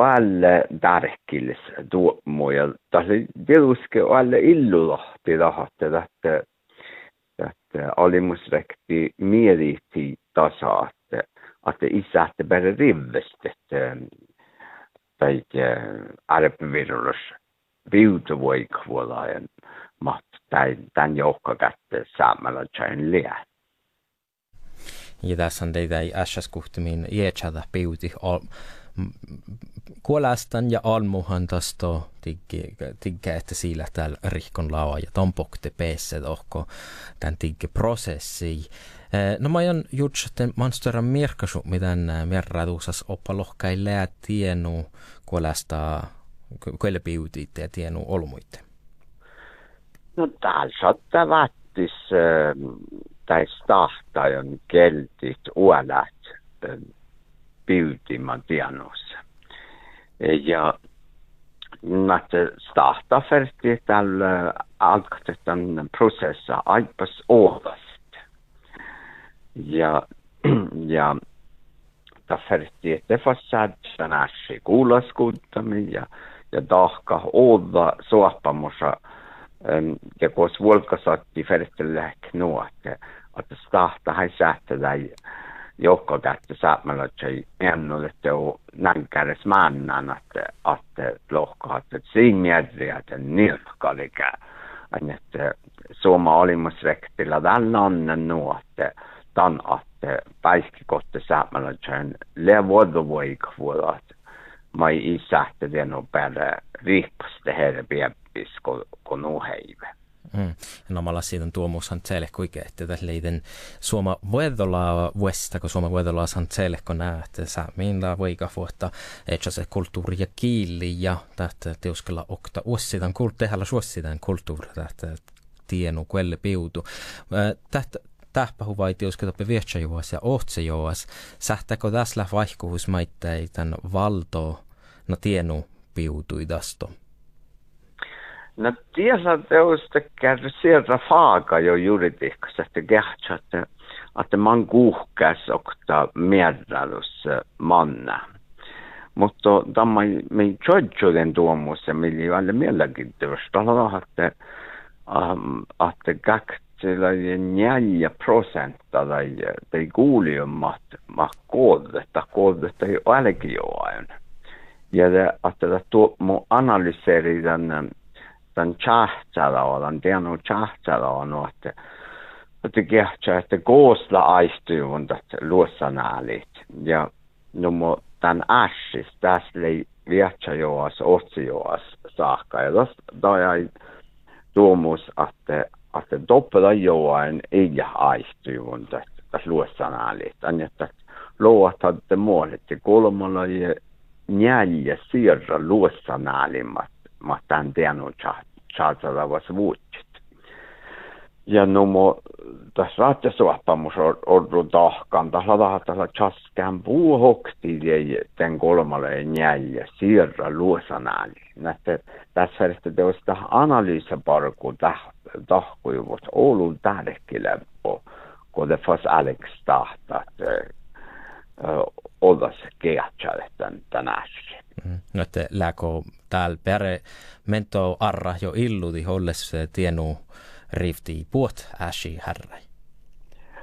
alle tärkillis tuommoja. Tässä tietysti alle illulohti rahatte, että että alimusrekti mietitti tasa, että, että isä, että bara rivest, että tai arpevirus viutuvoikvuolajan mat tai tämän joukkokätte saamalla tjain liä. Ja tässä on teitä ässäskuhtumin iätsätä piuti kuolastan ja almuhan tästä tigge, että sillä täällä rihkon laua ja pokte peesse tohko tämän tigge prosessi. No mä oon juuri että man störa mirkasu, miten merraduusas oppa lohkai lää tienu kuolasta kuelle piutit ja tienu olmuitte. No täällä saattaa vattis tai stahtajan keltit uolät man tienossa. Ja att starta färdigt tällä alkatetan prosessa aipas ovast. Ja, ja ta färdigt det fasad sanassi kuulaskuuttami ja, ja tahka oova suoppamusa ja kos volkasatti färdigt läknoa, että, starta hai sähtä joukkokättä saamalla ei ennuudette on nänkäres mannan, että että lohkaat, että siinä miettiä, että nilkkalikä. Että suoma olimusrektillä tällä onnen nuo, että tämän, että päiskikotte saamalla ei levoidu voikvuodat. Mä isähtä den on päällä riippusta herbiäppis, kun, kun nuo heive. Mm. Nomalla siitä tuomuushan tselle kuike, että tässä leiden suoma vuodolla vuesta, kun suoma vuodolla san tselle, kun näe, että sä minä voika vuotta, että se kulttuuri ja kiili ja tätä teuskella okta uossitan, tehdä suossitan kulttuuri, tätä tienu, kuelle piutu. Tätä tähpähu vai tiusketoppe vietsäjuas ja ohtsejuas, sähtäkö tässä vaihkuhus maittai tämän valto, no tienu piutui tästä? No tiesa teosta sieltä faaka jo juridiikassa, että kähtsä, että, että man kuhkäs okta miedalus manna. Mutta tämä min tjöjjulen tuomus ja millä alle mielenkiintoista on, että, um, että kaksilla neljä prosenttia tai, tai kuulijoimmat ma koodetta, ei aina. Ja että tuo mu analyseeri tämän den deno tjahtsala och något att det gärtsa että koosla aistuivuntat luossanaalit ja nummo tämän assis tässä lei viatsa joas otsioas saakka. Ja tos toi tuomus että että doppela joain ei aistuivuntat tässä luossanaalit että luotat målet till kolmalla ja neljä siirra luossanaalimat mahtaan tiennyt saatava was vuutsit. Ja numo tässä ratsasuoppamus ordu tahkan, tässä lahtalla chaskään puuhokti den kolmalle jäljä siirra luosanääli. Näette tässä että teosta analyysaparku tahkujuvut Oulun tärkille, kun det fas Alex tahtat ollas kehtsälle tämän tänään. Mm. No, että täällä pere mento arra jo illudi holles tienu rifti puot äsi herrai?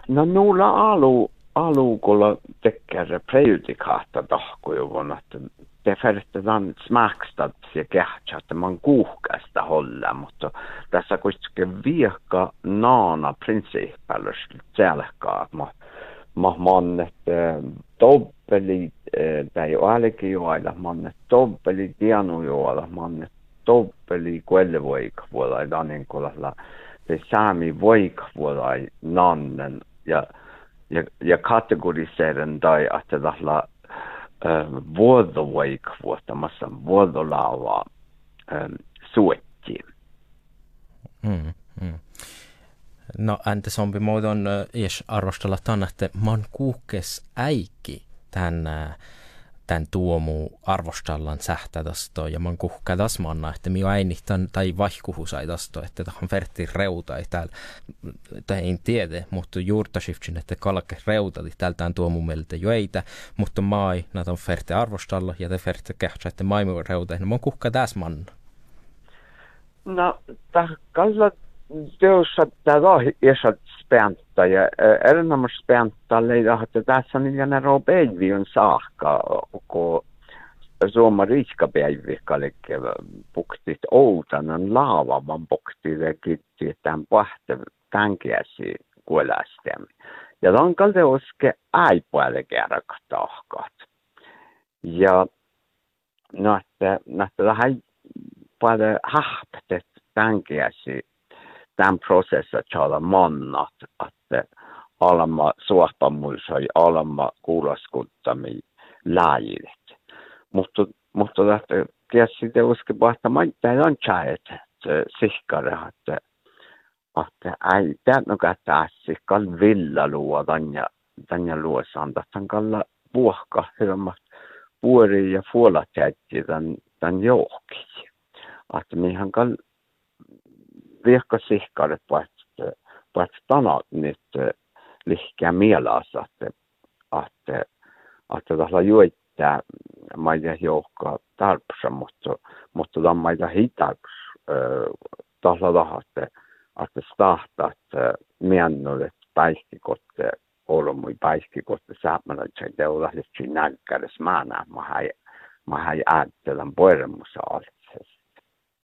No nuulla alu, alukolla tekee prejudikaata tahkujuvun, että det färtetään smakstad ja kähtsä, että man kuhkasta hålla, mutta tässä kuitenkin viekka naana prinsiippällä selkaa, että ma man että dobbeli tai alkijoilla man dobbeli tianujoilla man dobbeli kuellevoikvuolla ja niin kuin se saami voikvuolla nannen ja ja ja kategoriseeren tai että tällä vuodovoikvuotta massa vuodolaava suetti. Mm, mm. No äntä sompi muodon ies arvostella tämän, että man kuukes äikki tämän, tämän tuomu arvostallan sähtädasto ja man kuhkadas manna, että minä äinihtan tai vaihkuhusaidasto, että tähän ferti reuta ei täällä, tai en tiedä, mutta juurtasiftin, että kalke reuta, niin täältä on tuomu meiltä jo eitä, mutta mai, näitä on ferti arvostalla ja te ferti kähtsä, että mai reuta, niin man kuhkadas manna. No, kalla teossa tämä on iso spänta ja erinomainen spänta leida, että tässä ero päiviön saakka, kun Suoma riiskapäivi kallikke puktit outanan laavavan puktit ja kitti tämän pahte tänkiäsi kuolästem. Ja on kalde oske aipuolelle kerroktahkat. Ja no, että, no, että vähän paljon hahptet tänkiäsi tämän prosessin olla monnat, että olemme suohpamuisoi, olemme kuuloskuttami laajit. Mutta, mutta että tietysti te uskoa, että maittain on chaet, sihkare, että että ei tämä tässä kall villa luo tanja tanja luosan tämän kalla vuokka hyvä puori ja täytti tämän tämän johki. Että mihän kall virkka sihkare på ett, på ett annat nytt lihkää mielassa, että, että, että tällä juittaa maita joukkoa tarpsa, mutta, mutta tämä maita hitaaks tällä tavalla, että, stahtat päihkikotte saamana, että se teolla sitten näkkädes maana, mä hän, mä hän ajattelen poiremusaali.